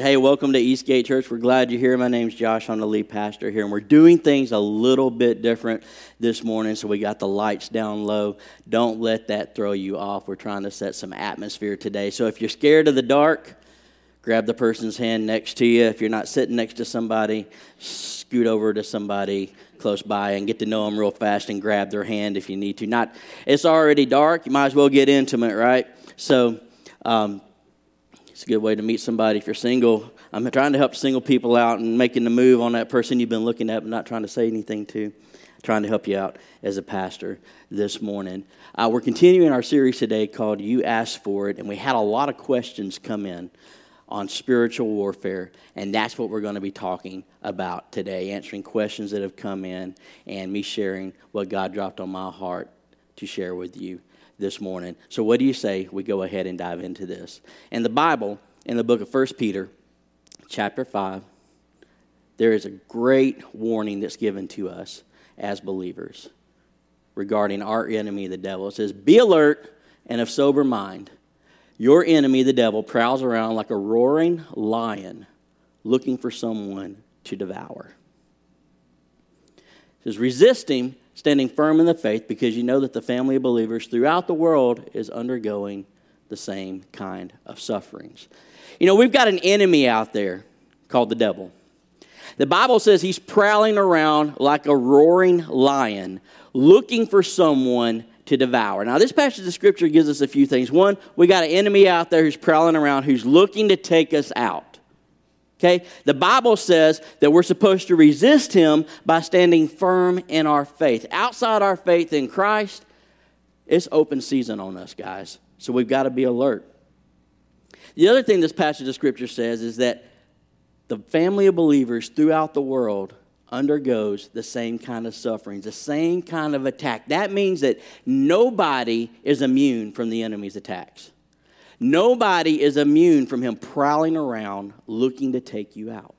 Hey, welcome to Eastgate Church. We're glad you're here. My name's Josh. I'm the lead pastor here, and we're doing things a little bit different this morning. So we got the lights down low. Don't let that throw you off. We're trying to set some atmosphere today. So if you're scared of the dark, grab the person's hand next to you. If you're not sitting next to somebody, scoot over to somebody close by and get to know them real fast and grab their hand if you need to. Not, it's already dark. You might as well get intimate, right? So. Um, it's a good way to meet somebody if you're single. I'm trying to help single people out and making the move on that person you've been looking at but not trying to say anything to. Trying to help you out as a pastor this morning. Uh, we're continuing our series today called You Asked For It, and we had a lot of questions come in on spiritual warfare, and that's what we're going to be talking about today answering questions that have come in and me sharing what God dropped on my heart to share with you this morning. So, what do you say we go ahead and dive into this? In the Bible, in the book of 1 Peter, chapter 5, there is a great warning that's given to us as believers regarding our enemy, the devil. It says, Be alert and of sober mind. Your enemy, the devil, prowls around like a roaring lion looking for someone to devour. It says, Resist him standing firm in the faith because you know that the family of believers throughout the world is undergoing the same kind of sufferings. You know, we've got an enemy out there called the devil. The Bible says he's prowling around like a roaring lion looking for someone to devour. Now, this passage of scripture gives us a few things. One, we got an enemy out there who's prowling around who's looking to take us out. Okay? The Bible says that we're supposed to resist him by standing firm in our faith. Outside our faith in Christ, it's open season on us, guys. So we've got to be alert. The other thing this passage of scripture says is that the family of believers throughout the world undergoes the same kind of sufferings, the same kind of attack. That means that nobody is immune from the enemy's attacks. Nobody is immune from him prowling around looking to take you out.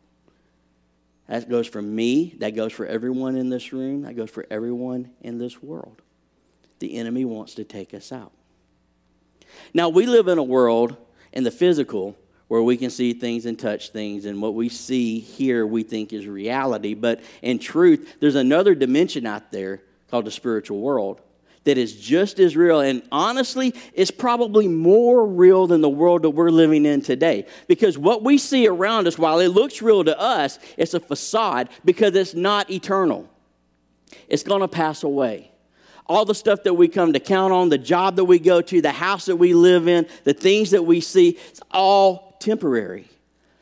That goes for me, that goes for everyone in this room, that goes for everyone in this world. The enemy wants to take us out. Now, we live in a world in the physical where we can see things and touch things, and what we see here we think is reality. But in truth, there's another dimension out there called the spiritual world that is just as real and honestly is probably more real than the world that we're living in today. Because what we see around us, while it looks real to us, it's a facade because it's not eternal. It's going to pass away. All the stuff that we come to count on, the job that we go to, the house that we live in, the things that we see, it's all temporary.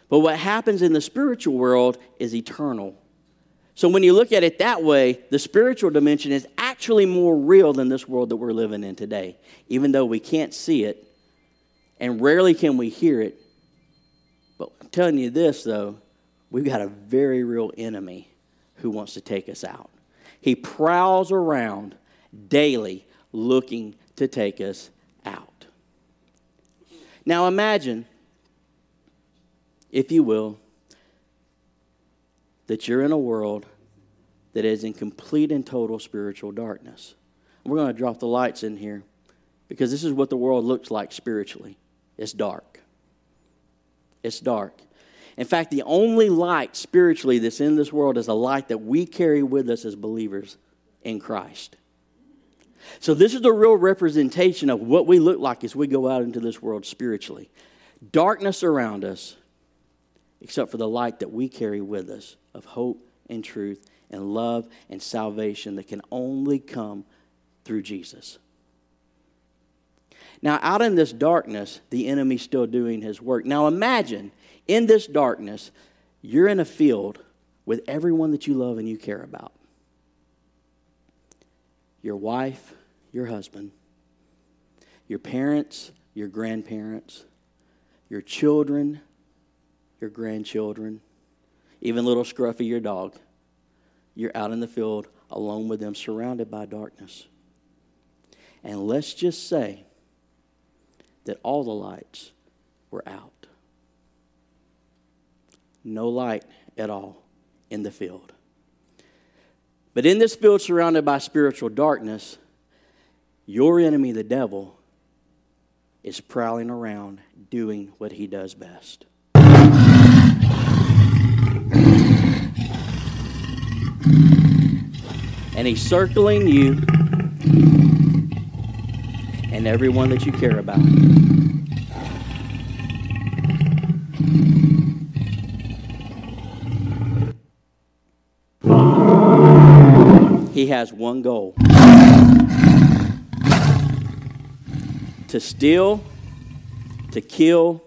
But what happens in the spiritual world is eternal. So when you look at it that way, the spiritual dimension is actually more real than this world that we're living in today, even though we can't see it and rarely can we hear it. But I'm telling you this, though, we've got a very real enemy who wants to take us out. He prowls around daily looking to take us out. Now imagine, if you will, that you're in a world that is in complete and total spiritual darkness. we're going to drop the lights in here because this is what the world looks like spiritually it's dark. It's dark. In fact, the only light spiritually that's in this world is a light that we carry with us as believers in Christ. So, this is the real representation of what we look like as we go out into this world spiritually. Darkness around us, except for the light that we carry with us of hope and truth and love and salvation that can only come through Jesus. Now, out in this darkness, the enemy's still doing his work. Now, imagine in this darkness, you're in a field with everyone that you love and you care about your wife, your husband, your parents, your grandparents, your children, your grandchildren, even little Scruffy, your dog, you're out in the field alone with them, surrounded by darkness. And let's just say that all the lights were out. No light at all in the field. But in this field surrounded by spiritual darkness, your enemy, the devil, is prowling around doing what he does best And He's circling you and everyone that you care about. He has one goal to steal, to kill,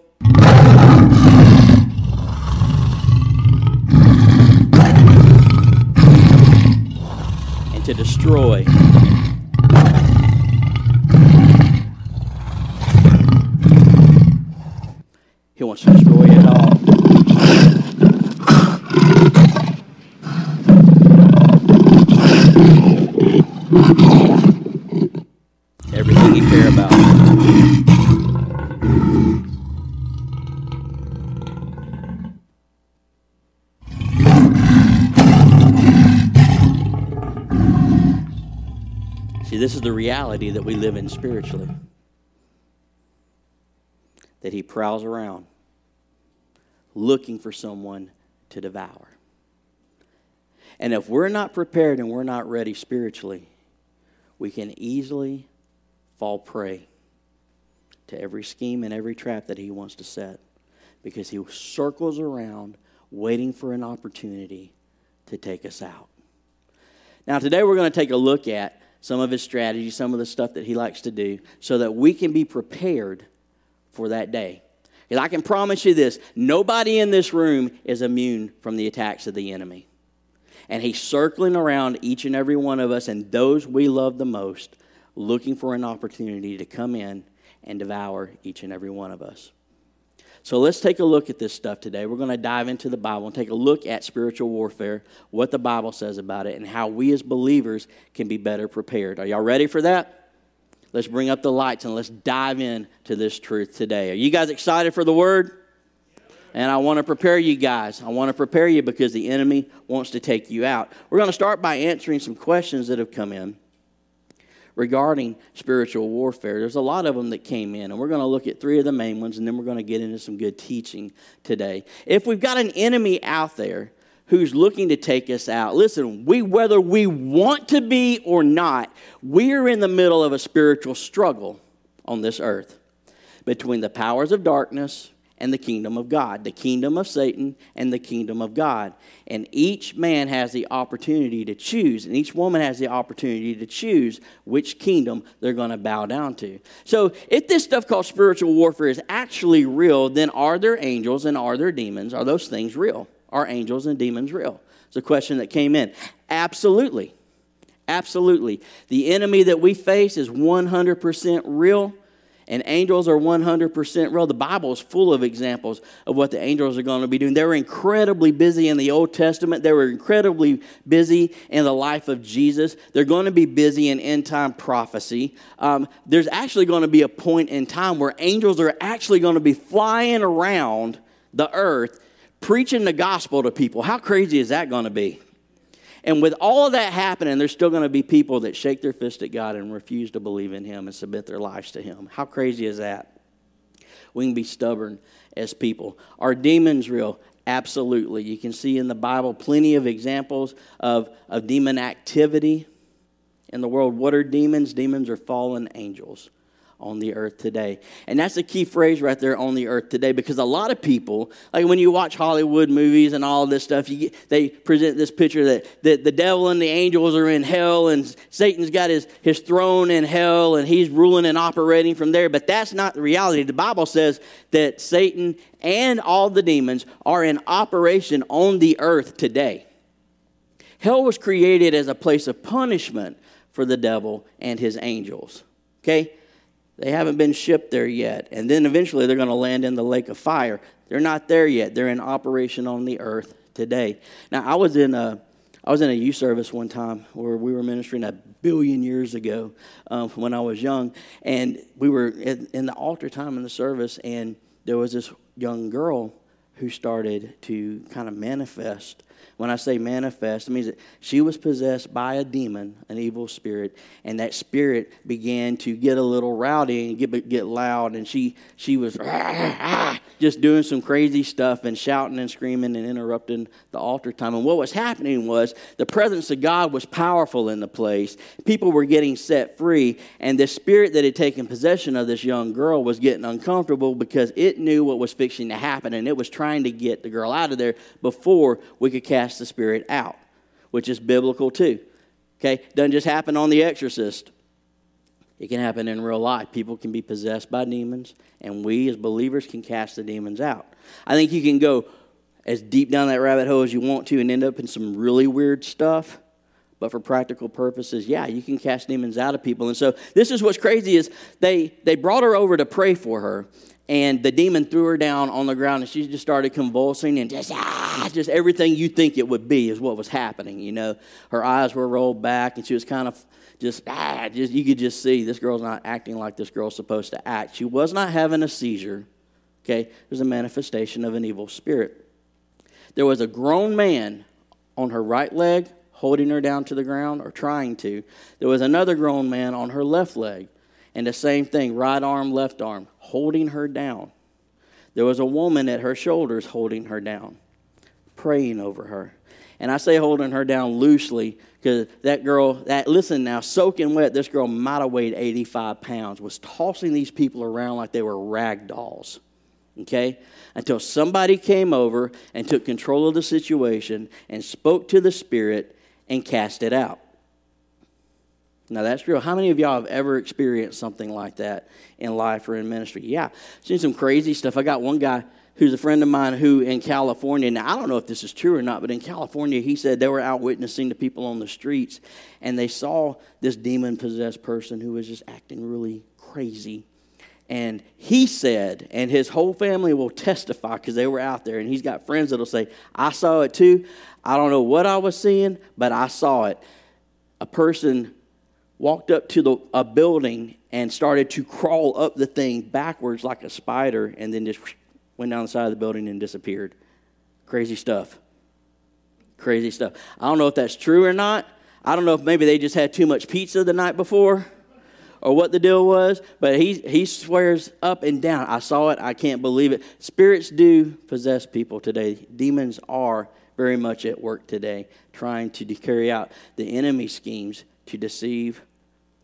destroy. He wants to destroy it all. Everything you care about. See, this is the reality that we live in spiritually. That he prowls around looking for someone to devour. And if we're not prepared and we're not ready spiritually, we can easily fall prey to every scheme and every trap that he wants to set because he circles around waiting for an opportunity to take us out. Now, today we're going to take a look at some of his strategies, some of the stuff that he likes to do, so that we can be prepared for that day. Because I can promise you this nobody in this room is immune from the attacks of the enemy. And he's circling around each and every one of us and those we love the most, looking for an opportunity to come in and devour each and every one of us. So let's take a look at this stuff today. We're going to dive into the Bible and take a look at spiritual warfare, what the Bible says about it, and how we as believers can be better prepared. Are y'all ready for that? Let's bring up the lights and let's dive in to this truth today. Are you guys excited for the word? And I want to prepare you guys. I want to prepare you because the enemy wants to take you out. We're going to start by answering some questions that have come in regarding spiritual warfare. There's a lot of them that came in, and we're going to look at three of the main ones, and then we're going to get into some good teaching today. If we've got an enemy out there who's looking to take us out, listen, we whether we want to be or not, we're in the middle of a spiritual struggle on this earth between the powers of darkness and the kingdom of God, the kingdom of Satan and the kingdom of God. And each man has the opportunity to choose, and each woman has the opportunity to choose which kingdom they're going to bow down to. So, if this stuff called spiritual warfare is actually real, then are there angels and are there demons? Are those things real? Are angels and demons real? It's a question that came in. Absolutely. Absolutely. The enemy that we face is 100% real and angels are 100% real. The Bible is full of examples of what the angels are going to be doing. They were incredibly busy in the Old Testament, they were incredibly busy in the life of Jesus. They're going to be busy in end time prophecy. Um, there's actually going to be a point in time where angels are actually going to be flying around the earth preaching the gospel to people. How crazy is that going to be? And with all of that happening, there's still going to be people that shake their fist at God and refuse to believe in Him and submit their lives to Him. How crazy is that? We can be stubborn as people. Are demons real? Absolutely. You can see in the Bible plenty of examples of, of demon activity in the world. What are demons? Demons are fallen angels on the earth today. And that's a key phrase right there on the earth today because a lot of people, like when you watch Hollywood movies and all this stuff, get, they present this picture that, that the devil and the angels are in hell and Satan's got his, his throne in hell and he's ruling and operating from there. But that's not the reality. The Bible says that Satan and all the demons are in operation on the earth today. Hell was created as a place of punishment for the devil and his angels. Okay? They haven't been shipped there yet. And then eventually they're going to land in the lake of fire. They're not there yet. They're in operation on the earth today. Now, I was in a I was in a youth service one time where we were ministering a billion years ago um, when I was young, and we were in, in the altar time in the service, and there was this young girl who started to kind of manifest when I say manifest, it means that she was possessed by a demon, an evil spirit, and that spirit began to get a little rowdy and get, get loud, and she, she was just doing some crazy stuff and shouting and screaming and interrupting the altar time. And what was happening was the presence of God was powerful in the place. People were getting set free, and the spirit that had taken possession of this young girl was getting uncomfortable because it knew what was fixing to happen, and it was trying to get the girl out of there before we could cast the spirit out, which is biblical too. Okay? Doesn't just happen on The Exorcist. It can happen in real life. People can be possessed by demons, and we as believers can cast the demons out. I think you can go as deep down that rabbit hole as you want to and end up in some really weird stuff. But for practical purposes, yeah, you can cast demons out of people. And so this is what's crazy is they they brought her over to pray for her and the demon threw her down on the ground and she just started convulsing and just ah, just everything you think it would be is what was happening you know? Her eyes were rolled back and she was kind of just ah, just you could just see this girl's not acting like this girl's supposed to act. She was not having a seizure okay? It was a manifestation of an evil spirit. There was a grown man on her right leg holding her down to the ground or trying to there was another grown man on her left leg and the same thing, right arm, left arm, holding her down. There was a woman at her shoulders holding her down, praying over her. And I say holding her down loosely because that girl, that listen now, soaking wet, this girl might have weighed 85 pounds, was tossing these people around like they were rag dolls. Okay? Until somebody came over and took control of the situation and spoke to the spirit and cast it out. Now that's real. How many of y'all have ever experienced something like that in life or in ministry? Yeah, seen some crazy stuff. I got one guy who's a friend of mine who in California, now I don't know if this is true or not, but in California, he said they were out witnessing to people on the streets and they saw this demon possessed person who was just acting really crazy. And he said, and his whole family will testify because they were out there, and he's got friends that'll say, I saw it too. I don't know what I was seeing, but I saw it. A person walked up to the, a building and started to crawl up the thing backwards like a spider and then just went down the side of the building and disappeared. Crazy stuff. Crazy stuff. I don't know if that's true or not. I don't know if maybe they just had too much pizza the night before or what the deal was, but he, he swears up and down. I saw it. I can't believe it. Spirits do possess people today. Demons are very much at work today, trying to carry out the enemy schemes to deceive,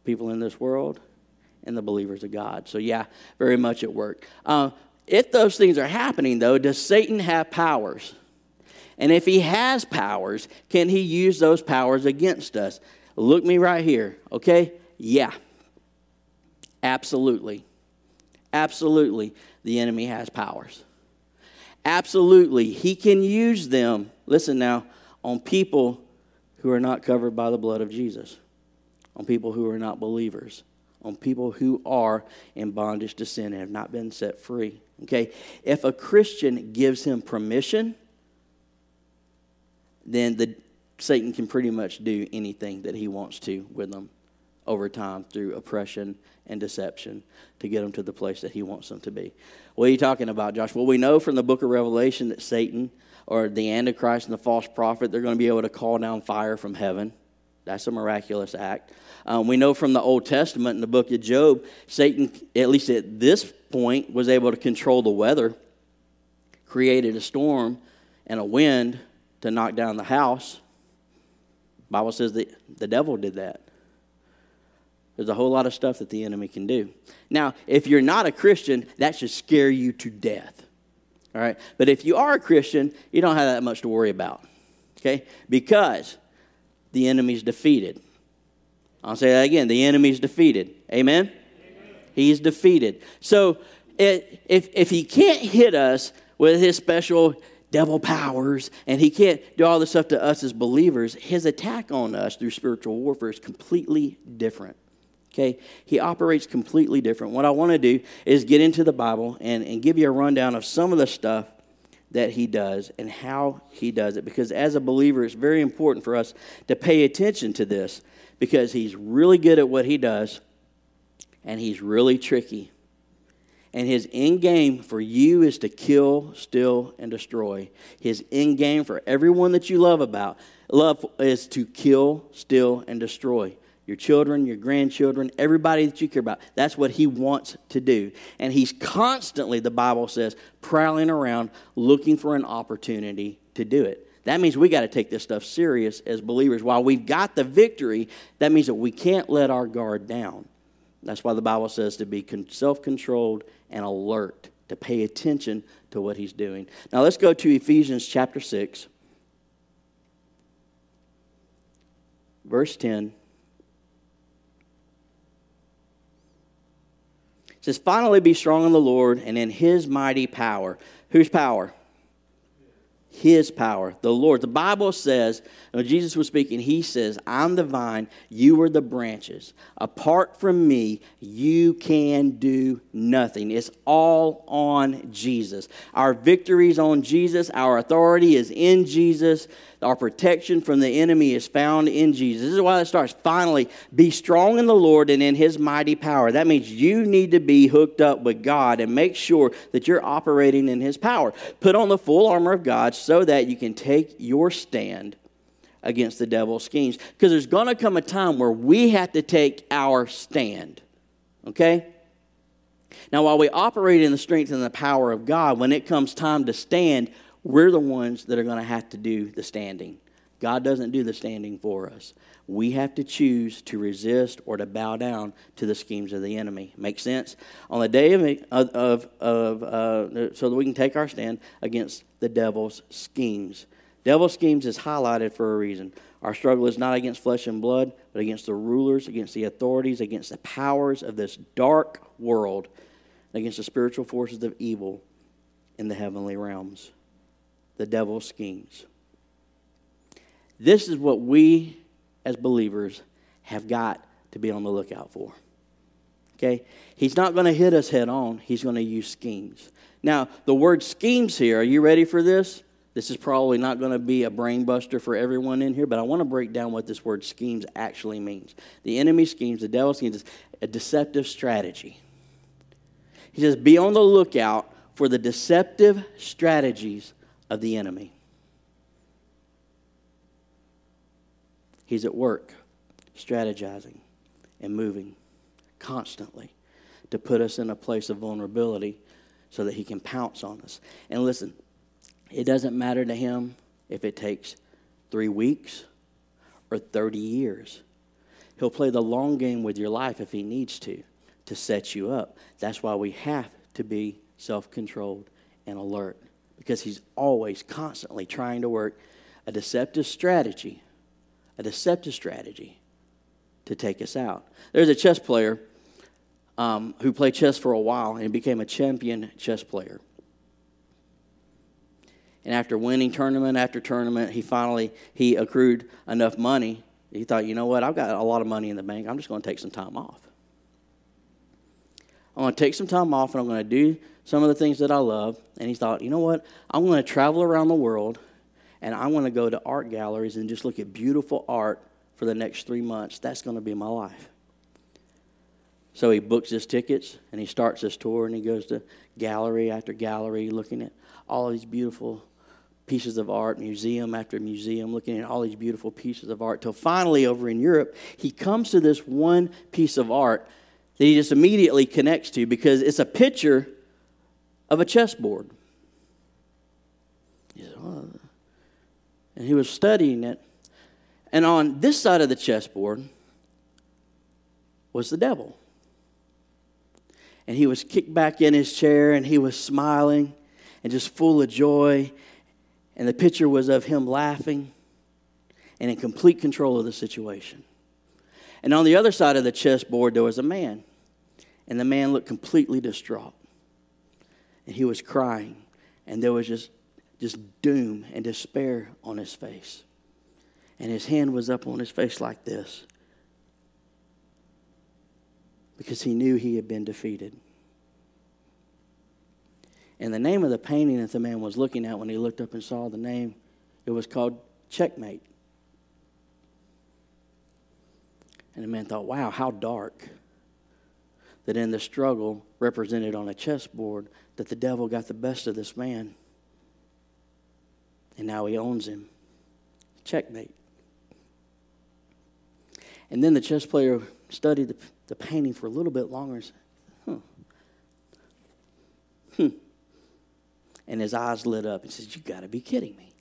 people in this world and the believers of God. So, yeah, very much at work. Uh, if those things are happening, though, does Satan have powers? And if he has powers, can he use those powers against us? Look me right here, okay? Yeah. Absolutely. Absolutely, the enemy has powers. Absolutely, he can use them, listen now, on people who are not covered by the blood of Jesus on people who are not believers, on people who are in bondage to sin and have not been set free. Okay? If a Christian gives him permission, then the Satan can pretty much do anything that he wants to with them over time through oppression and deception to get them to the place that he wants them to be. What are you talking about, Josh? Well, we know from the book of Revelation that Satan or the Antichrist and the false prophet, they're going to be able to call down fire from heaven. That's a miraculous act. Um, we know from the Old Testament in the book of Job, Satan, at least at this point, was able to control the weather, created a storm and a wind to knock down the house. Bible says that the devil did that. There's a whole lot of stuff that the enemy can do. Now, if you're not a Christian, that should scare you to death. All right? But if you are a Christian, you don't have that much to worry about. Okay? Because the enemy's defeated. I'll say that again the enemy's defeated. Amen? Amen. He's defeated. So it, if, if he can't hit us with his special devil powers and he can't do all this stuff to us as believers, his attack on us through spiritual warfare is completely different. Okay? He operates completely different. What I want to do is get into the Bible and, and give you a rundown of some of the stuff that he does and how he does it. Because as a believer, it's very important for us to pay attention to this because he's really good at what he does and he's really tricky. And his end game for you is to kill, steal, and destroy. His end game for everyone that you love about love is to kill, steal, and destroy. Your children, your grandchildren, everybody that you care about. That's what he wants to do. And he's constantly, the Bible says, prowling around looking for an opportunity to do it. That means we got to take this stuff serious as believers. While we've got the victory, that means that we can't let our guard down. That's why the Bible says to be self controlled and alert, to pay attention to what he's doing. Now let's go to Ephesians chapter 6, verse 10. Says, Finally be strong in the Lord and in his mighty power. Whose power? His power, the Lord. The Bible says, when Jesus was speaking, he says, I'm the vine, you are the branches. Apart from me, you can do nothing. It's all on Jesus. Our victory is on Jesus, our authority is in Jesus. Our protection from the enemy is found in Jesus. This is why it starts. Finally, be strong in the Lord and in his mighty power. That means you need to be hooked up with God and make sure that you're operating in his power. Put on the full armor of God so that you can take your stand against the devil's schemes. Because there's going to come a time where we have to take our stand. Okay? Now, while we operate in the strength and the power of God, when it comes time to stand, we're the ones that are going to have to do the standing. God doesn't do the standing for us. We have to choose to resist or to bow down to the schemes of the enemy. Make sense? On the day of, of, of uh, so that we can take our stand against the devil's schemes. Devil's schemes is highlighted for a reason. Our struggle is not against flesh and blood, but against the rulers, against the authorities, against the powers of this dark world, against the spiritual forces of evil in the heavenly realms the devil's schemes. This is what we as believers have got to be on the lookout for. Okay? He's not going to hit us head on, he's going to use schemes. Now, the word schemes here, are you ready for this? This is probably not going to be a brain buster for everyone in here, but I want to break down what this word schemes actually means. The enemy schemes, the devil schemes, is a deceptive strategy. He says, Be on the lookout for the deceptive strategies of the enemy. He's at work, strategizing and moving constantly to put us in a place of vulnerability so that he can pounce on us. And listen, it doesn't matter to him if it takes three weeks or 30 years. He'll play the long game with your life if he needs to, to set you up. That's why we have to be self controlled and alert because he's always constantly trying to work a deceptive strategy, a deceptive strategy to take us out. There's a chess player um, who played chess for a while and became a champion chess player. And after winning tournament after tournament, he finally he accrued enough money. He thought, you know what? I've got a lot of money in the bank. I'm just going to take some time off. I'm going to take some time off and I'm going to do some of the things that I love. And he thought, you know what? I'm going to travel around the world and I want to go to art galleries and just look at beautiful art for the next three months. That's going to be my life. So he books his tickets and he starts his tour and he goes to gallery after gallery looking at all these beautiful pieces of art, museum after museum, looking at all these beautiful pieces of art, till finally over in Europe, he comes to this one piece of art that he just immediately connects to because it's a picture of a chessboard. He said, oh. And he was studying it. And on this side of the chessboard was the devil. And he was kicked back in his chair and he was smiling and just full of joy. And the picture was of him laughing and in complete control of the situation. And on the other side of the chessboard, there was a man. And the man looked completely distraught and he was crying, and there was just, just doom and despair on his face. And his hand was up on his face like this because he knew he had been defeated. And the name of the painting that the man was looking at when he looked up and saw the name, it was called Checkmate. And the man thought, wow, how dark. that in the struggle represented on a chessboard, that the devil got the best of this man. And now he owns him. Checkmate. And then the chess player studied the, the painting for a little bit longer and said, huh. Hmm. And his eyes lit up and says, You got to be kidding me.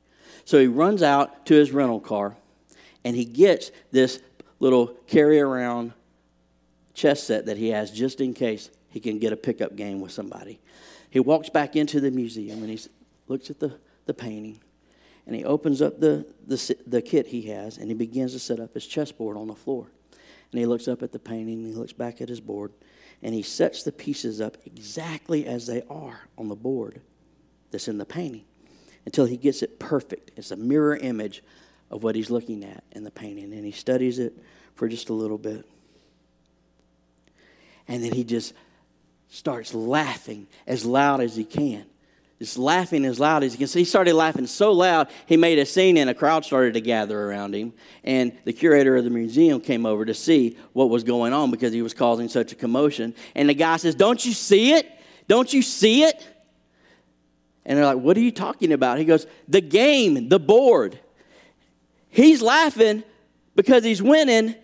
So he runs out to his rental car and he gets this little carry around chess set that he has just in case he can get a pickup game with somebody. He walks back into the museum and he looks at the, the painting and he opens up the, the, the kit he has and he begins to set up his chessboard on the floor. And he looks up at the painting and he looks back at his board and he sets the pieces up exactly as they are on the board that's in the painting until he gets it perfect. It's a mirror image of what he's looking at in the painting. And he studies it for just a little bit. And then he just starts laughing as loud as he can just laughing as loud as he can. So he started laughing so loud, he made a scene and a crowd started to gather around him. And the curator of the museum came over to see what was going on because he was causing such a commotion. And the guy says, Don't you see it? Don't you see it? And they're like, What are you talking about? He goes, The game, the board. He's laughing because he's winning,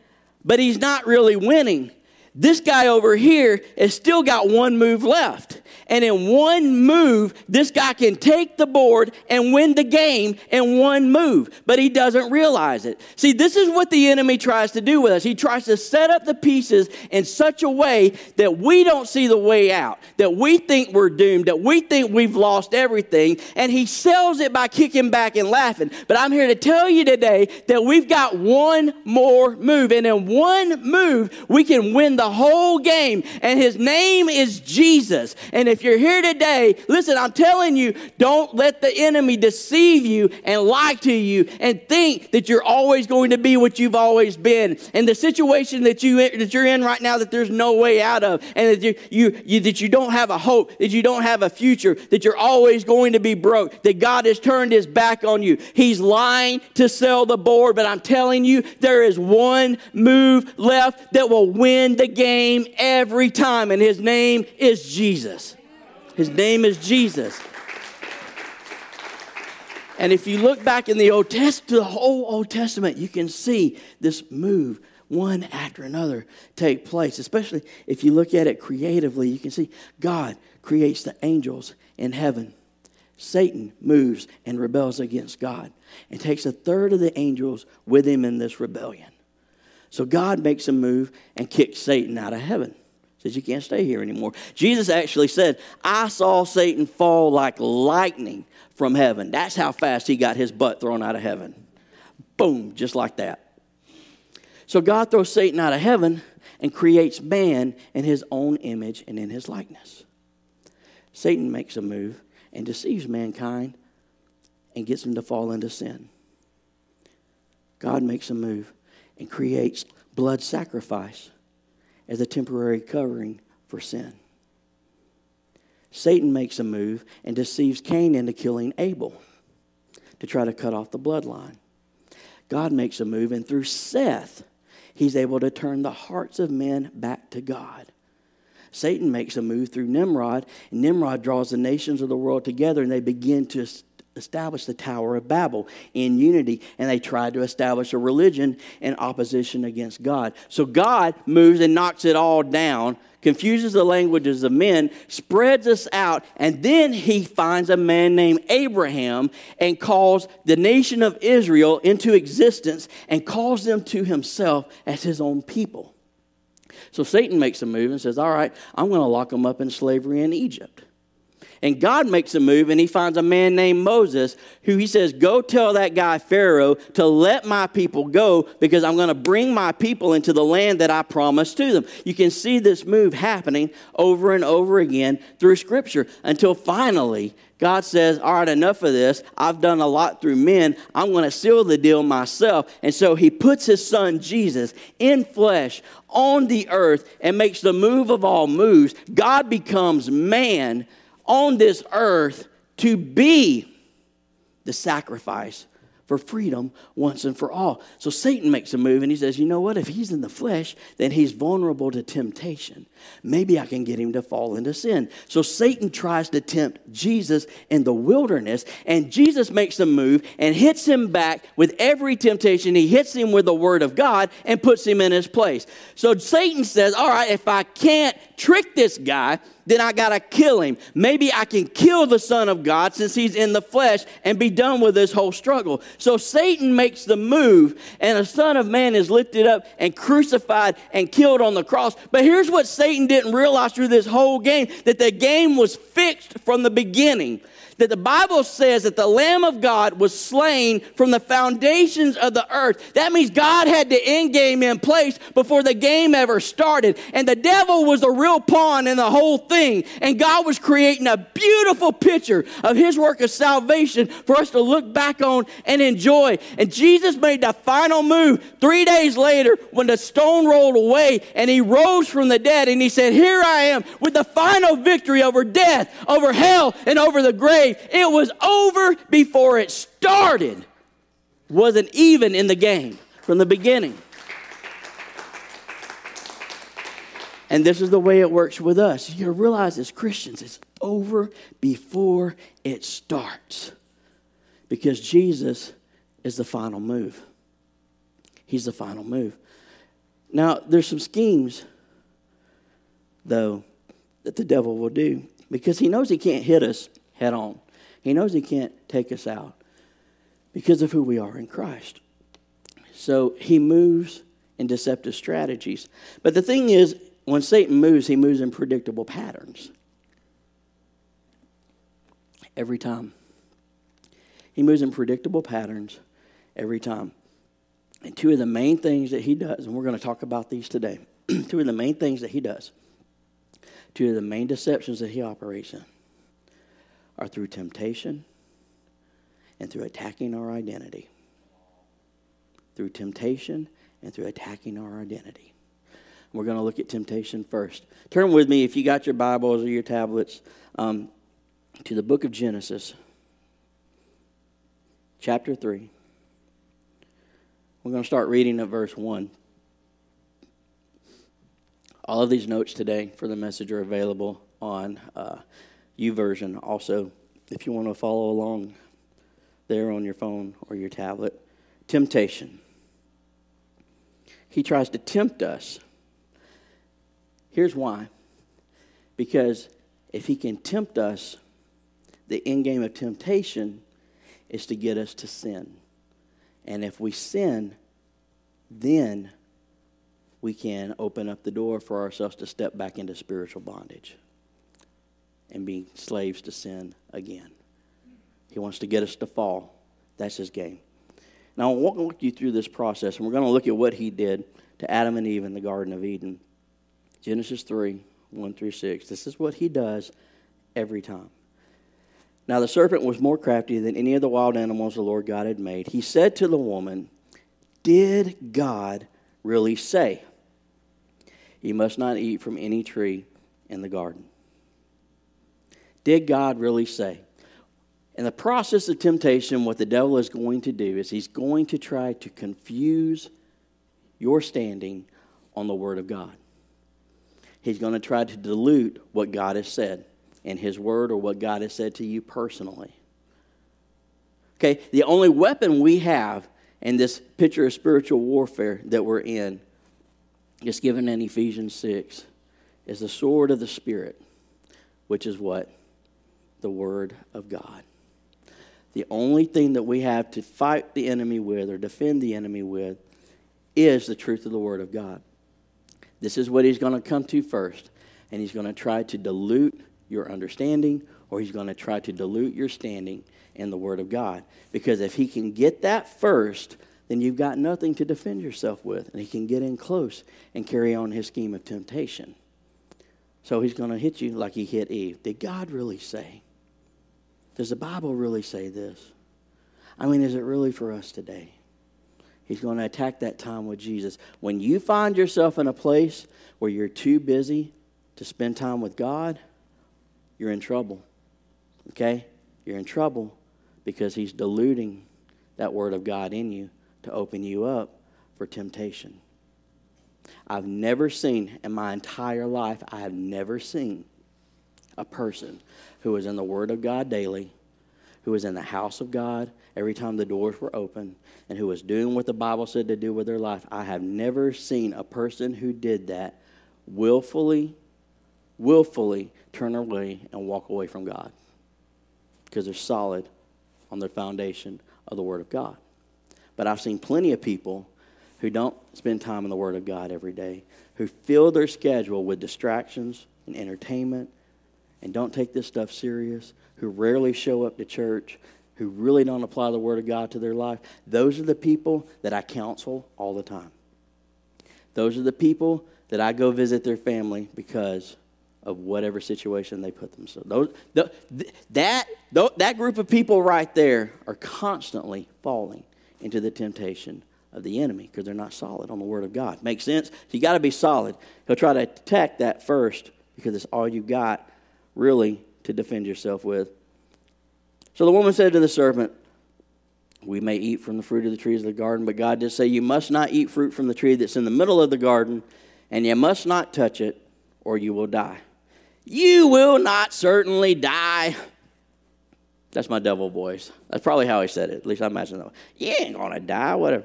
but he's not really winning. This guy over here has still got one move left. And in one move, this guy can take the board and win the game in one move, but he doesn't realize it. See, this is what the enemy tries to do with us. He tries to set up the pieces in such a way that we don't see the way out, that we think we're doomed, that we think we've lost everything, and he sells it by kicking back and laughing. But I'm here to tell you today that we've got one more move, and in one move, we can win the whole game, and his name is Jesus. And if you're here today, listen, I'm telling you, don't let the enemy deceive you and lie to you and think that you're always going to be what you've always been. And the situation that you that you're in right now that there's no way out of, and that you, you, you that you don't have a hope, that you don't have a future, that you're always going to be broke, that God has turned his back on you. He's lying to sell the board, but I'm telling you, there is one move left that will win the game every time, and his name is Jesus. His name is Jesus. And if you look back in the Old Testament, the whole Old Testament, you can see this move one after another take place. Especially if you look at it creatively, you can see God creates the angels in heaven. Satan moves and rebels against God and takes a third of the angels with him in this rebellion. So God makes a move and kicks Satan out of heaven. Says, You can't stay here anymore. Jesus actually said, I saw Satan fall like lightning from heaven. That's how fast he got his butt thrown out of heaven. Boom, just like that. So God throws Satan out of heaven and creates man in his own image and in his likeness. Satan makes a move and deceives mankind and gets them to fall into sin. God makes a move and creates blood sacrifice as a temporary covering for sin. Satan makes a move and deceives Cain into killing Abel to try to cut off the bloodline. God makes a move, and through Seth, he's able to turn the hearts of men back to God. Satan makes a move through Nimrod, and Nimrod draws the nations of the world together, and they begin to established the Tower of Babel in unity, and they tried to establish a religion in opposition against God. So God moves and knocks it all down, confuses the languages of men, spreads us out, and then he finds a man named Abraham and calls the nation of Israel into existence and calls them to himself as his own people. So Satan makes a move and says, All right, I'm going to lock them up in slavery in Egypt. And God makes a move and he finds a man named Moses who he says, Go tell that guy Pharaoh to let my people go because I'm going to bring my people into the land that I promised to them. You can see this move happening over and over again through Scripture until finally God says, All right, enough of this. I've done a lot through men. I'm going to seal the deal myself. And so he puts his son Jesus in flesh on the earth and makes the move of all moves. God becomes man on this earth to be the sacrifice for freedom once and for all. So Satan makes a move and he says, You know what? If he's in the flesh, then he's vulnerable to temptation. Maybe I can get him to fall into sin. So Satan tries to tempt Jesus in the wilderness, and Jesus makes a move and hits him back with every temptation. He hits him with the word of God and puts him in his place. So Satan says, All right, if I can't trick this guy, then I got to kill him. Maybe I can kill the Son of God since he's in the flesh and be done with this whole struggle. So Satan makes the move, and the Son of Man is lifted up and crucified and killed on the cross. But here's what Satan didn't realize through this whole game that the game was fixed from the beginning that the Bible says that the Lamb of God was slain from the foundations of the earth. That means God had the end game in place before the game ever started. And the devil was the real pawn in the whole thing. And God was creating a beautiful picture of his work of salvation for us to look back on and enjoy. And Jesus made the final move three days later when the stone rolled away and he rose from the dead. And he said, Here I am with the final victory over death, over hell, and over the grave It was over before it started. Wasn't even in the game from the beginning. And this is the way it works with us. You realize as Christians, it's over before it starts. Because Jesus is the final move. He's the final move. Now, there's some schemes, though, that the devil will do because he knows he can't hit us head on. He knows he can't take us out because of who we are in Christ. So he moves in deceptive strategies. But the thing is, when Satan moves, he moves in predictable patterns. Every time. He moves in predictable patterns every time. And two of the main things that he does, and we're going to talk about these today, two of the main things that he does, two of the main deceptions that he operates in are through temptation and through attacking our identity. Through temptation and through attacking our identity. We're going to look at temptation first. Turn with me, if you got your Bibles or your tablets, um, to the book of Genesis, chapter 3. We're going to start reading at verse 1. All of these notes today for the message are available on uh, YouVersion also, if you want to follow along there on your phone or your tablet. Temptation. He tries to tempt us. Here's why. Because if he can tempt us, the end game of temptation is to get us to sin. And if we sin, then we can open up the door for ourselves to step back into spiritual bondage and be slaves to sin again. He wants to get us to fall. That's his game. Now, I want to walk you through this process, and we're going to look at what he did to Adam and Eve in the Garden of Eden. Genesis 3 1 through 6. This is what he does every time. Now, the serpent was more crafty than any of the wild animals the Lord God had made. He said to the woman, Did God really say, You must not eat from any tree in the garden? Did God really say? In the process of temptation, what the devil is going to do is he's going to try to confuse your standing on the Word of God. He's going to try to dilute what God has said in His Word or what God has said to you personally. Okay, the only weapon we have in this picture of spiritual warfare that we're in, just given in Ephesians 6, is the sword of the Spirit, which is what? The Word of God. The only thing that we have to fight the enemy with or defend the enemy with is the truth of the Word of God. This is what he's going to come to first, and he's going to try to dilute your understanding or he's going to try to dilute your standing in the Word of God. Because if he can get that first, then you've got nothing to defend yourself with, and he can get in close and carry on his scheme of temptation. So he's going to hit you like he hit Eve. Did God really say? Does the Bible really say this? I mean, is it really for us today? He's going to attack that time with Jesus. When you find yourself in a place where you're too busy to spend time with God, you're in trouble. Okay? You're in trouble because he's diluting that word of God in you to open you up for temptation. I've never seen in my entire life, I have never seen a person who was in the Word of God daily, who was in the house of God every time the doors were open, and who was doing what the Bible said to do with their life. I have never seen a person who did that willfully, willfully turn away and walk away from God because they're solid on their foundation of the Word of God. But I've seen plenty of people who don't spend time in the Word of God every day, who fill their schedule with distractions and entertainment and don't take this stuff serious, who rarely show up to church, who really don't apply the Word of God to their life, those are the people that I counsel all the time. Those are the people that I go visit their family because of whatever situation they put themselves. Those, that, that group of people right there are constantly falling into the temptation of the enemy because they're not solid on the Word of God. Makes sense? So you got to be solid. He'll try to attack that first because it's all you got really to defend yourself with. So the woman said to the serpent, We may eat from the fruit of the trees of the garden, but God did say, You must not eat fruit from the tree that's in the middle of the garden, and you must not touch it, or you will die. You will not certainly die. That's my devil voice. That's probably how he said it. At least I imagine that. You ain't to die. Whatever.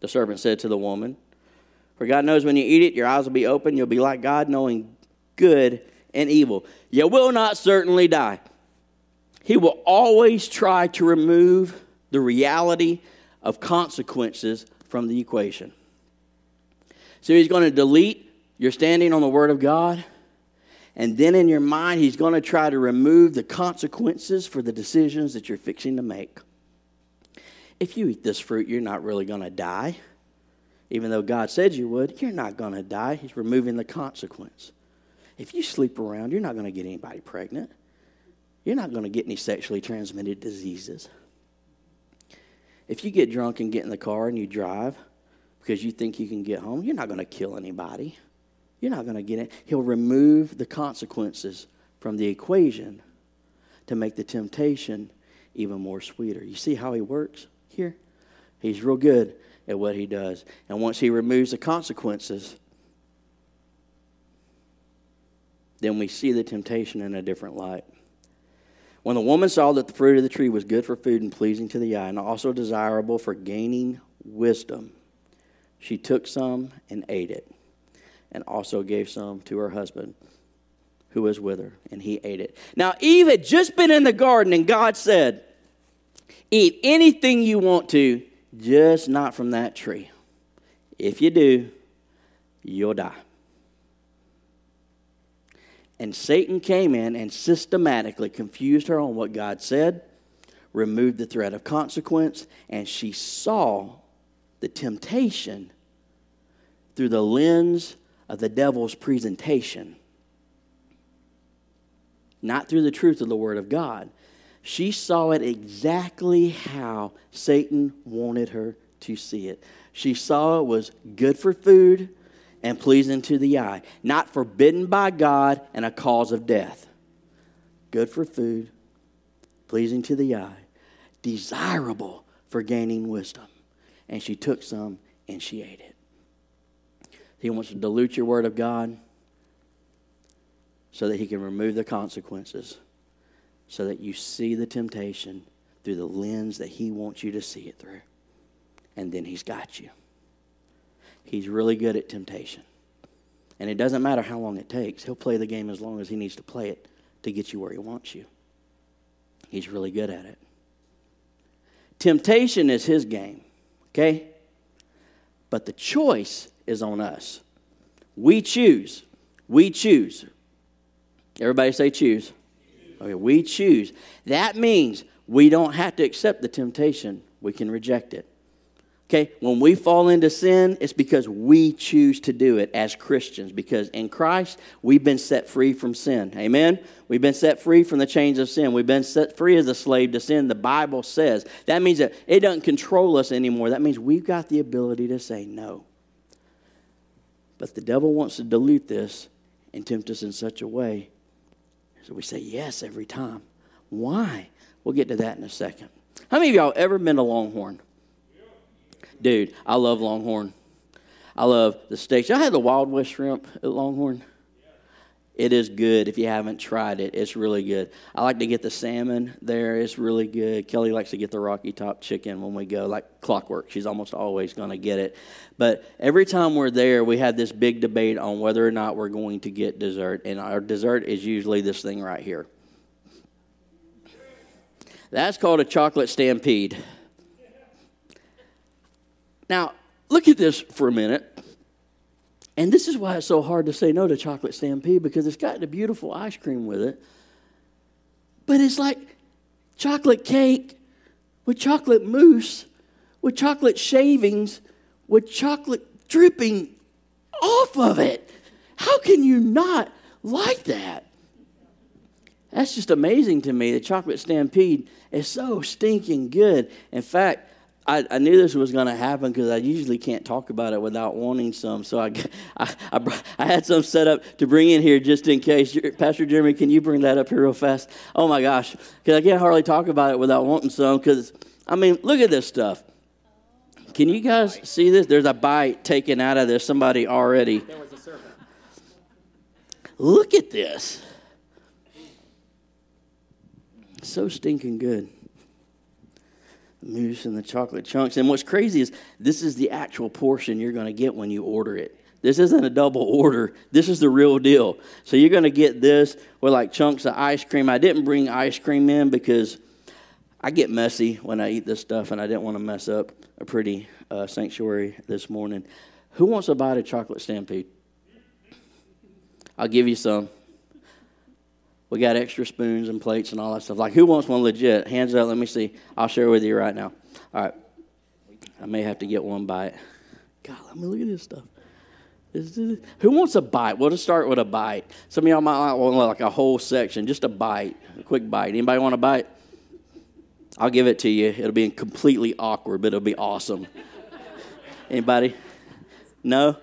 The serpent said to the woman, For God knows when you eat it, your eyes will be open. You'll be like God, knowing good and evil. You will not certainly die. He will always try to remove the reality of consequences from the equation. So he's going to delete your standing on the Word of God. And then in your mind, he's going to try to remove the consequences for the decisions that you're fixing to make if you eat this fruit, you're not really going to die. Even though God said you would, you're not going to die. He's removing the consequence. If you sleep around, you're not going to get anybody pregnant. You're not going to get any sexually transmitted diseases. If you get drunk and get in the car and you drive because you think you can get home, you're not going to kill anybody. You're not going to get it. He'll remove the consequences from the equation to make the temptation even more sweeter. You see how he works? here? He's real good at what he does. And once he removes the consequences, then we see the temptation in a different light. When the woman saw that the fruit of the tree was good for food and pleasing to the eye, and also desirable for gaining wisdom, she took some and ate it, and also gave some to her husband who was with her, and he ate it. Now, Eve had just been in the garden, and God said, Eat anything you want to, just not from that tree. If you do, you'll die. And Satan came in and systematically confused her on what God said, removed the threat of consequence, and she saw the temptation through the lens of the devil's presentation, not through the truth of the Word of God. She saw it exactly how Satan wanted her to see it. She saw it was good for food and pleasing to the eye, not forbidden by God and a cause of death. Good for food, pleasing to the eye, desirable for gaining wisdom. And she took some and she ate it. He wants to dilute your word of God so that he can remove the consequences so that you see the temptation through the lens that He wants you to see it through. And then He's got you. He's really good at temptation. And it doesn't matter how long it takes, He'll play the game as long as He needs to play it to get you where He wants you. He's really good at it. Temptation is His game, okay? But the choice is on us. We choose. We choose. Everybody say choose. Okay, we choose. That means we don't have to accept the temptation, we can reject it. Okay, when we fall into sin, it's because we choose to do it as Christians. Because in Christ, we've been set free from sin. Amen? We've been set free from the chains of sin. We've been set free as a slave to sin, the Bible says. That means that it doesn't control us anymore. That means we've got the ability to say no. But the devil wants to dilute this and tempt us in such a way so we say yes every time. Why? We'll get to that in a second. How many of y'all ever been to Longhorn? Dude, I love Longhorn. I love the steaks. I had the Wild West shrimp at Longhorn. It is good if you haven't tried it. It's really good. I like to get the salmon there. It's really good. Kelly likes to get the Rocky Top chicken when we go, like clockwork. She's almost always going to get it. But every time we're there, we have this big debate on whether or not we're going to get dessert. And our dessert is usually this thing right here. That's called a chocolate stampede. Now, look at this for a minute. And this is why it's so hard to say no to chocolate stampede because it's got the beautiful ice cream with it. But it's like chocolate cake with chocolate mousse, with chocolate shavings, with chocolate dripping off of it. How can you not like that? That's just amazing to me. The chocolate stampede is so stinking good. In fact, I, I knew this was going to happen because I usually can't talk about it without wanting some. So I, I, I, I, had some set up to bring in here just in case. Pastor Jeremy, can you bring that up here real fast? Oh my gosh, because I can't hardly talk about it without wanting some. Because I mean, look at this stuff. Can you guys see this? There's a bite taken out of this. Somebody already. There was a serpent. Look at this. So stinking good mousse and the chocolate chunks. And what's crazy is this is the actual portion you're going to get when you order it. This isn't a double order. This is the real deal. So you're going to get this with like chunks of ice cream. I didn't bring ice cream in because I get messy when I eat this stuff, and I didn't want to mess up a pretty uh, sanctuary this morning. Who wants to buy a chocolate stampede? I'll give you some. We got extra spoons and plates and all that stuff. Like, who wants one legit? Hands up, let me see. I'll share with you right now. All right. I may have to get one bite. God, let me look at this stuff. who wants a bite? We'll just start with a bite. Some of y'all might want like a whole section, just a bite, a quick bite. Anybody want a bite? I'll give it to you. It'll be completely awkward, but it'll be awesome. Anybody? No?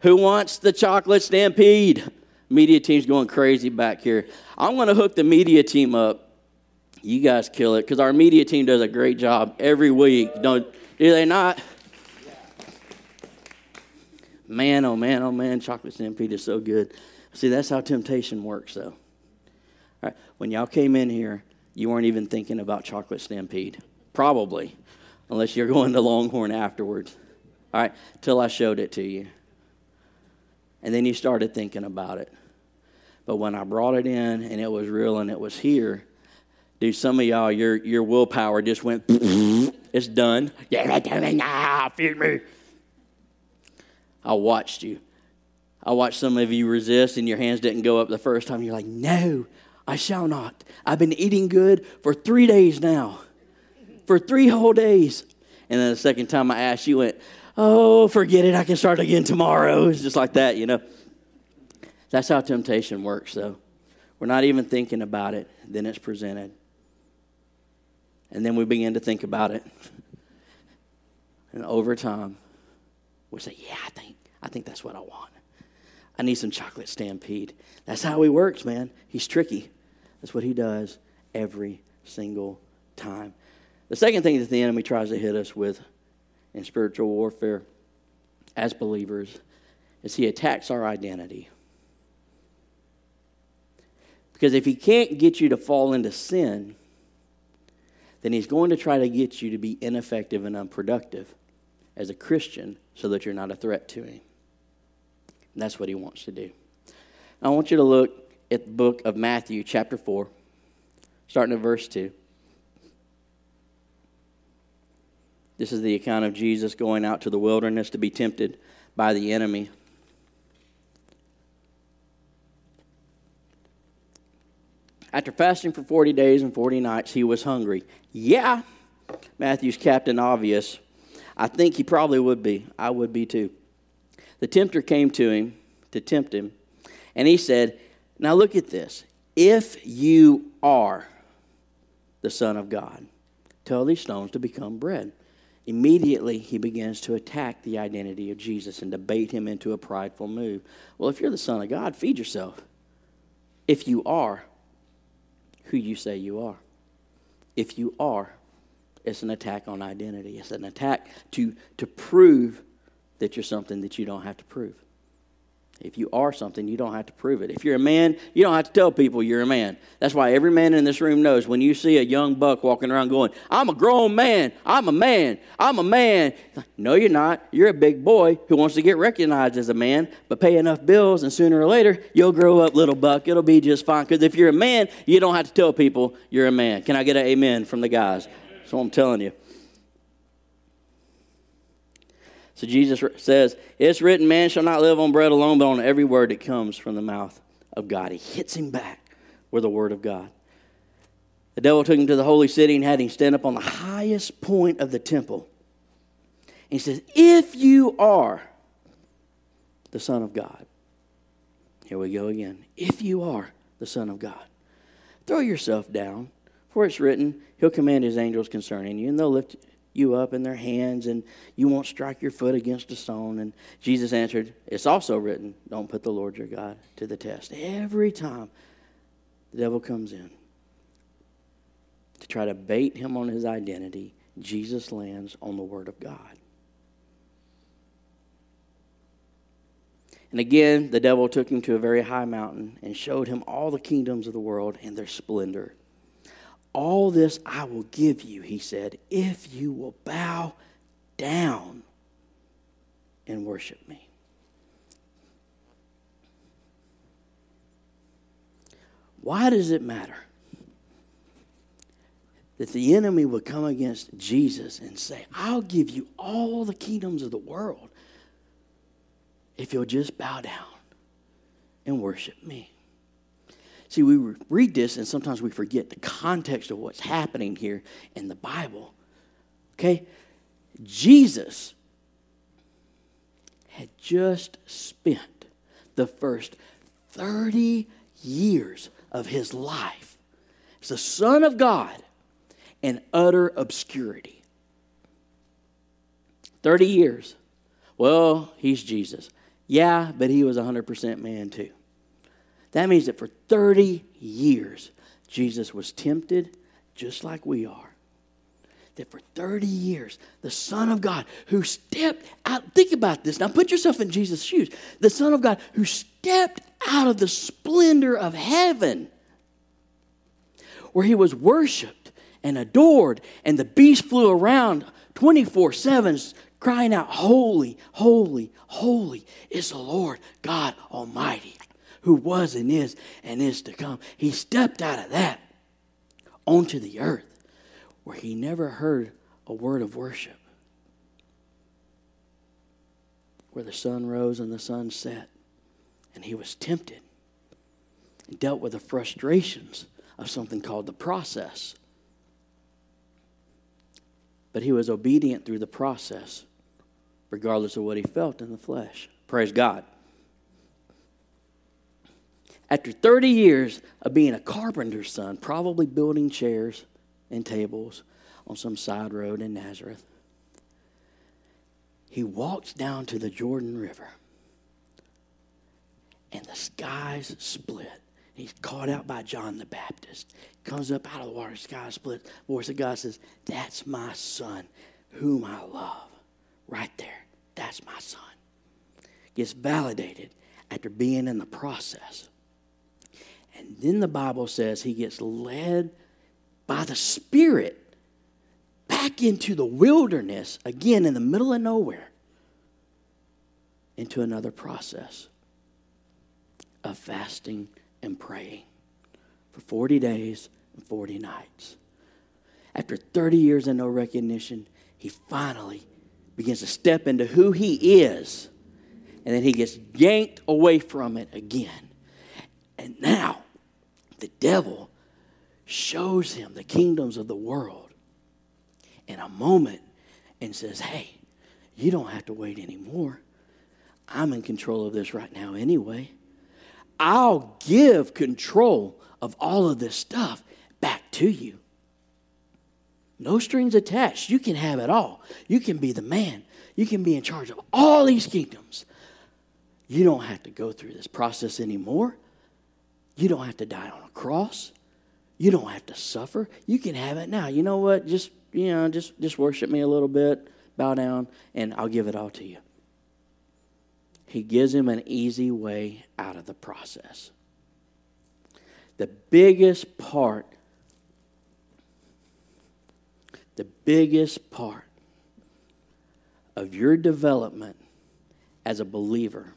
Who wants the chocolate stampede? Media team's going crazy back here. I'm going to hook the media team up. You guys kill it because our media team does a great job every week. Don't do they not? Man, oh man, oh man, chocolate stampede is so good. See, that's how temptation works, though. When y'all came in here, you weren't even thinking about chocolate stampede, probably, unless you're going to Longhorn afterwards. All right, till I showed it to you. And then you started thinking about it. But when I brought it in and it was real and it was here, dude, some of y'all, your, your willpower just went, it's done. Yeah, now, feed me. I watched you. I watched some of you resist and your hands didn't go up the first time. You're like, no, I shall not. I've been eating good for three days now, for three whole days. And then the second time I asked, you went, oh, forget it. I can start again tomorrow. It's just like that, you know. That's how temptation works, though. We're not even thinking about it, then it's presented. And then we begin to think about it. And over time, we say, Yeah, I think, I think that's what I want. I need some chocolate stampede. That's how he works, man. He's tricky. That's what he does every single time. The second thing that the enemy tries to hit us with in spiritual warfare as believers is he attacks our identity. Because if he can't get you to fall into sin, then he's going to try to get you to be ineffective and unproductive as a Christian so that you're not a threat to him. And that's what he wants to do. I want you to look at the book of Matthew, chapter 4, starting at verse 2. This is the account of Jesus going out to the wilderness to be tempted by the enemy. After fasting for 40 days and 40 nights, he was hungry. Yeah, Matthew's Captain Obvious. I think he probably would be. I would be too. The tempter came to him to tempt him, and he said, Now look at this. If you are the Son of God, tell these stones to become bread. Immediately, he begins to attack the identity of Jesus and debate him into a prideful move. Well, if you're the Son of God, feed yourself. If you are who you say you are, if you are it's an attack on identity. It's an attack to, to prove that you're something that you don't have to prove. If you are something, you don't have to prove it. If you're a man, you don't have to tell people you're a man. That's why every man in this room knows when you see a young buck walking around going, I'm a grown man, I'm a man, I'm a man. No, you're not. You're a big boy who wants to get recognized as a man, but pay enough bills, and sooner or later, you'll grow up, little buck. It'll be just fine. Because if you're a man, you don't have to tell people you're a man. Can I get an amen from the guys? That's what I'm telling you. So Jesus says, It's written, man shall not live on bread alone, but on every word that comes from the mouth of God. He hits him back with the word of God. The devil took him to the holy city and had him stand up on the highest point of the temple. And he says, If you are the Son of God, here we go again. If you are the Son of God, throw yourself down, for it's written, He'll command His angels concerning you, and they'll lift you up in their hands and you won't strike your foot against a stone. And Jesus answered, It's also written, don't put the Lord your God to the test. Every time the devil comes in to try to bait him on his identity, Jesus lands on the Word of God. And again, the devil took him to a very high mountain and showed him all the kingdoms of the world and their splendor. All this I will give you, he said, if you will bow down and worship me. Why does it matter that the enemy would come against Jesus and say, I'll give you all the kingdoms of the world if you'll just bow down and worship me? See, we read this and sometimes we forget the context of what's happening here in the Bible. Okay? Jesus had just spent the first 30 years of his life as the Son of God in utter obscurity. 30 years. Well, he's Jesus. Yeah, but he was 100% man too. That means that for 30 years, Jesus was tempted just like we are. That for 30 years, the Son of God who stepped out, think about this. Now put yourself in Jesus' shoes. The Son of God who stepped out of the splendor of heaven, where he was worshiped and adored, and the beast flew around 24 7, crying out, Holy, holy, holy is the Lord God Almighty who was and is and is to come. He stepped out of that onto the earth where he never heard a word of worship, where the sun rose and the sun set, and he was tempted and dealt with the frustrations of something called the process. But he was obedient through the process, regardless of what he felt in the flesh. Praise God. After 30 years of being a carpenter's son, probably building chairs and tables on some side road in Nazareth, he walks down to the Jordan River and the skies split. He's caught out by John the Baptist. Comes up out of the water, sky split. Voice of God says, That's my son, whom I love. Right there. That's my son. Gets validated after being in the process. And then the Bible says he gets led by the Spirit back into the wilderness, again in the middle of nowhere, into another process of fasting and praying for 40 days and 40 nights. After 30 years and no recognition, he finally begins to step into who he is. And then he gets yanked away from it again. And now the devil shows him the kingdoms of the world in a moment and says, Hey, you don't have to wait anymore. I'm in control of this right now anyway. I'll give control of all of this stuff back to you. No strings attached. You can have it all. You can be the man. You can be in charge of all these kingdoms. You don't have to go through this process anymore. You don't have to die on a cross. You don't have to suffer. You can have it now. You know what? Just, you know, just, just worship me a little bit, bow down, and I'll give it all to you. He gives him an easy way out of the process. The biggest part, the biggest part of your development as a believer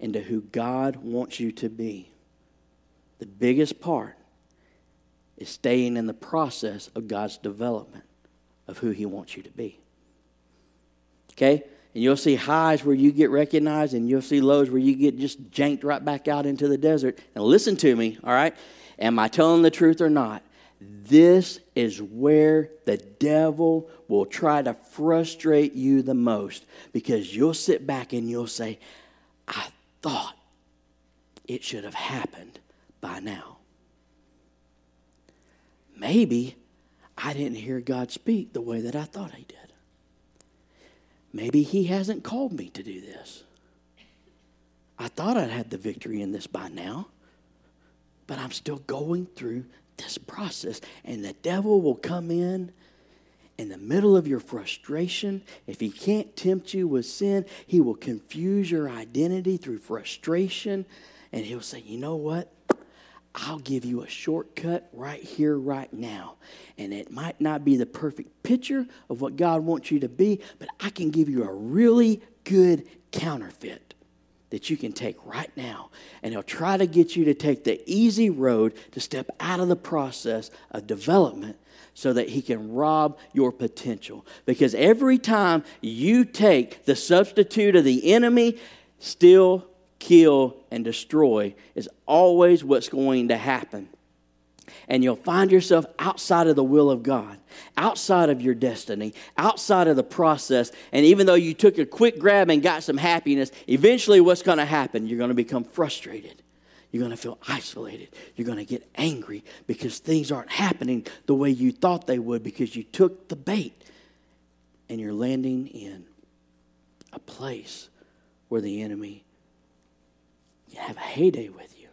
into who God wants you to be, the biggest part is staying in the process of God's development of who He wants you to be. Okay? And you'll see highs where you get recognized, and you'll see lows where you get just janked right back out into the desert. And listen to me, all right? Am I telling the truth or not? This is where the devil will try to frustrate you the most because you'll sit back and you'll say, I thought it should have happened by now. Maybe I didn't hear God speak the way that I thought He did. Maybe He hasn't called me to do this. I thought I'd had the victory in this by now, but I'm still going through this process. And the devil will come in in the middle of your frustration. If he can't tempt you with sin, he will confuse your identity through frustration. And he'll say, you know what? I'll give you a shortcut right here, right now. And it might not be the perfect picture of what God wants you to be, but I can give you a really good counterfeit that you can take right now. And he'll try to get you to take the easy road to step out of the process of development so that he can rob your potential. Because every time you take the substitute of the enemy, steal, kill, and destroy is always what's going to happen. And you'll find yourself outside of the will of God, outside of your destiny, outside of the process. And even though you took a quick grab and got some happiness, eventually what's going to happen? You're going to become frustrated. You're going to feel isolated. You're going to get angry because things aren't happening the way you thought they would because you took the bait. And you're landing in a place where the enemy have a heyday with you.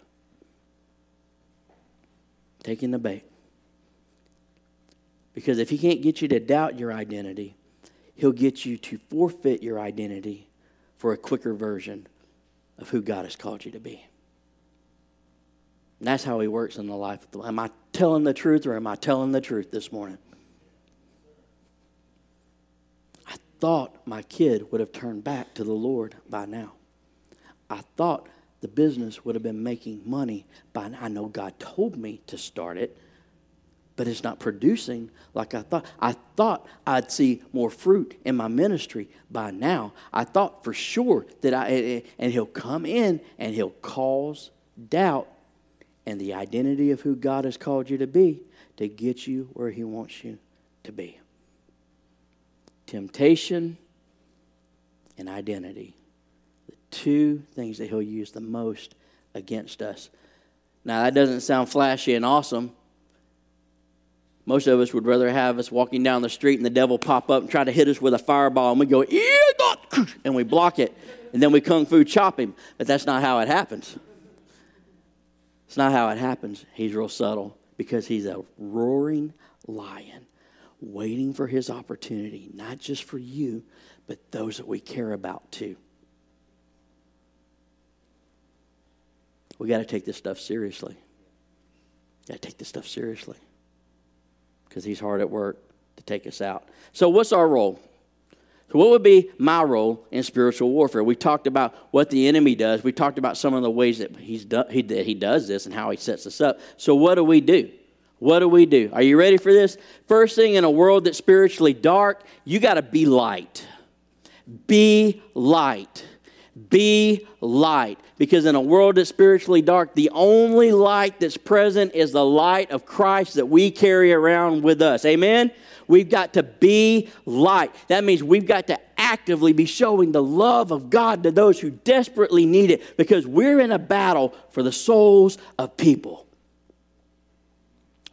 Taking the bait. Because if he can't get you to doubt your identity, he'll get you to forfeit your identity for a quicker version of who God has called you to be. And that's how he works in the life. Am I telling the truth or am I telling the truth this morning? I thought my kid would have turned back to the Lord by now. I thought the business would have been making money by now. I know God told me to start it, but it's not producing like I thought. I thought I'd see more fruit in my ministry by now. I thought for sure that I, and He'll come in and He'll cause doubt and the identity of who God has called you to be to get you where He wants you to be. Temptation and identity two things that he'll use the most against us. Now, that doesn't sound flashy and awesome. Most of us would rather have us walking down the street and the devil pop up and try to hit us with a fireball, and we go, and we block it, and then we kung fu chop him. But that's not how it happens. It's not how it happens. He's real subtle because he's a roaring lion waiting for his opportunity, not just for you, but those that we care about too. We got to take this stuff seriously. Got to take this stuff seriously because he's hard at work to take us out. So, what's our role? So, what would be my role in spiritual warfare? We talked about what the enemy does. We talked about some of the ways that he's do, he, that he does this and how he sets us up. So, what do we do? What do we do? Are you ready for this? First thing, in a world that's spiritually dark, you got to be light. Be light. Be light. Because in a world that's spiritually dark, the only light that's present is the light of Christ that we carry around with us. Amen? We've got to be light. That means we've got to actively be showing the love of God to those who desperately need it because we're in a battle for the souls of people.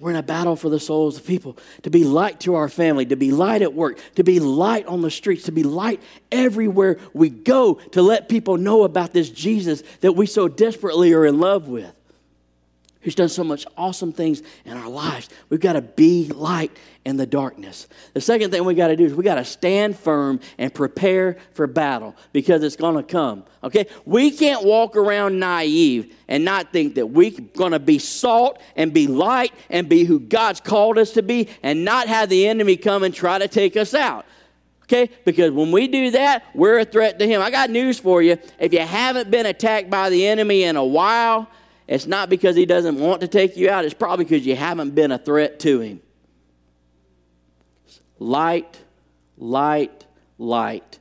We're in a battle for the souls of people to be light to our family, to be light at work, to be light on the streets, to be light everywhere we go, to let people know about this Jesus that we so desperately are in love with. Who's done so much awesome things in our lives. We've got to be light in the darkness. The second thing we got to do is we got to stand firm and prepare for battle because it's going to come. Okay? We can't walk around naive and not think that we're going to be salt and be light and be who God's called us to be and not have the enemy come and try to take us out. Okay? Because when we do that, we're a threat to him. I got news for you. If you haven't been attacked by the enemy in a while, it's not because he doesn't want to take you out, it's probably because you haven't been a threat to him. Light, light, light.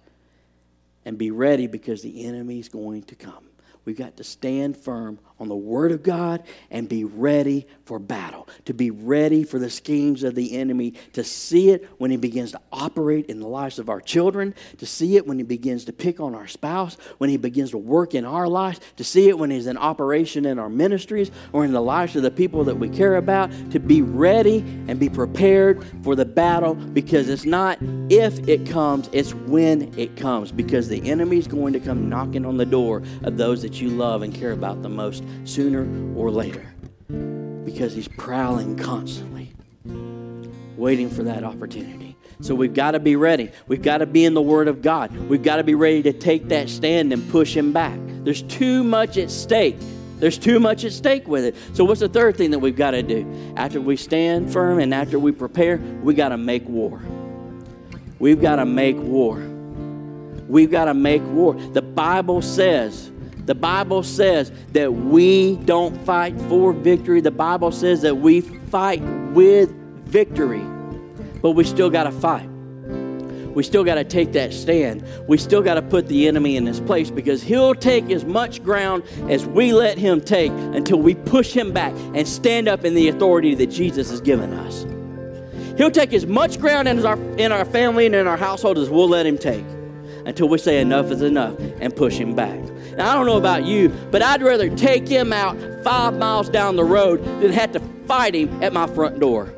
And be ready because the enemy's going to come. We've got to stand firm on the Word of God and be ready for battle, to be ready for the schemes of the enemy, to see it when he begins to operate in the lives of our children, to see it when he begins to pick on our spouse, when he begins to work in our lives, to see it when he's in operation in our ministries or in the lives of the people that we care about, to be ready and be prepared for the battle because it's not if it comes, it's when it comes because the enemy is going to come knocking on the door of those that you love and care about the most sooner or later because he's prowling constantly, waiting for that opportunity. So we've got to be ready. We've got to be in the Word of God. We've got to be ready to take that stand and push him back. There's too much at stake. There's too much at stake with it. So, what's the third thing that we've got to do? After we stand firm and after we prepare, we got to make war. We've got to make war. We've got to make war. The Bible says the Bible says that we don't fight for victory. The Bible says that we fight with victory, but we still got to fight. We still got to take that stand. We still got to put the enemy in his place because he'll take as much ground as we let him take until we push him back and stand up in the authority that Jesus has given us. He'll take as much ground in our, in our family and in our household as we'll let him take until we say enough is enough and push him back. I don't know about you, but I'd rather take him out five miles down the road than have to fight him at my front door.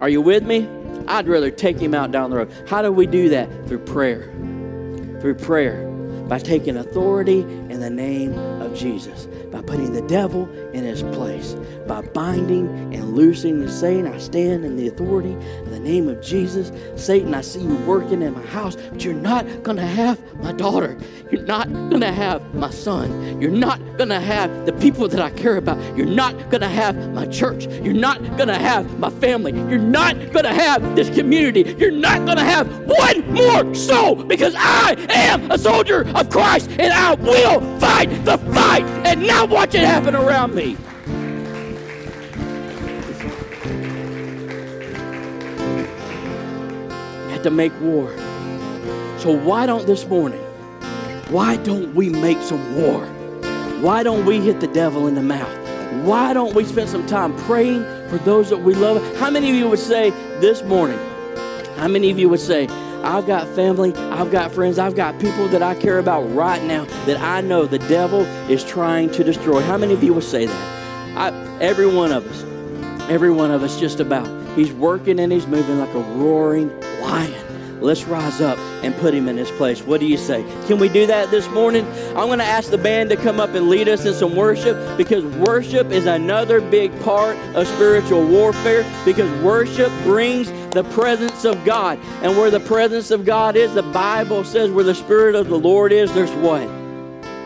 Are you with me? I'd rather take him out down the road. How do we do that? Through prayer. Through prayer. By taking authority in the name of Jesus by putting the devil in his place, by binding and loosing and saying, I stand in the authority in the name of Jesus. Satan, I see you working in my house, but you're not going to have my daughter. You're not going to have my son. You're not going to have the people that I care about. You're not going to have my church. You're not going to have my family. You're not going to have this community. You're not going to have one more soul because I am a soldier of Christ and I will fight the fight and not watch it happen around me. To make war. So why don't this morning, why don't we make some war? Why don't we hit the devil in the mouth? Why don't we spend some time praying for those that we love? How many of you would say this morning? How many of you would say, I've got family, I've got friends, I've got people that I care about right now that I know the devil is trying to destroy. How many of you would say that? I, every one of us, every one of us, just about. He's working and he's moving like a roaring lion. Let's rise up and put him in his place. What do you say? Can we do that this morning? I'm going to ask the band to come up and lead us in some worship because worship is another big part of spiritual warfare because worship brings the presence of God. And where the presence of God is, the Bible says where the Spirit of the Lord is, there's what?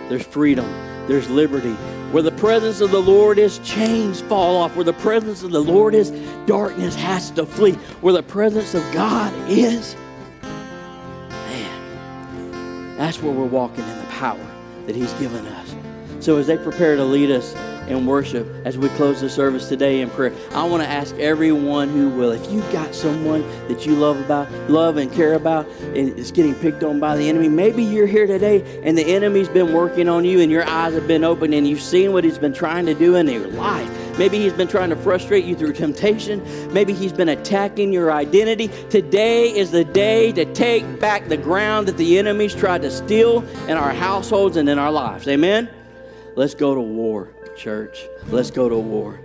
There's freedom, there's liberty. Where the presence of the Lord is, chains fall off. Where the presence of the Lord is, darkness has to flee. Where the presence of God is, man, that's where we're walking in the power that He's given us. So as they prepare to lead us in worship, as we close the service today in prayer, I want to ask everyone who will, if you've got someone that you love about, love and care about, and is getting picked on by the enemy, maybe you're here today and the enemy's been working on you and your eyes have been open and you've seen what he's been trying to do in your life Maybe he's been trying to frustrate you through temptation. Maybe he's been attacking your identity. Today is the day to take back the ground that the enemy's tried to steal in our households and in our lives. Amen? Let's go to war, church. Let's go to war.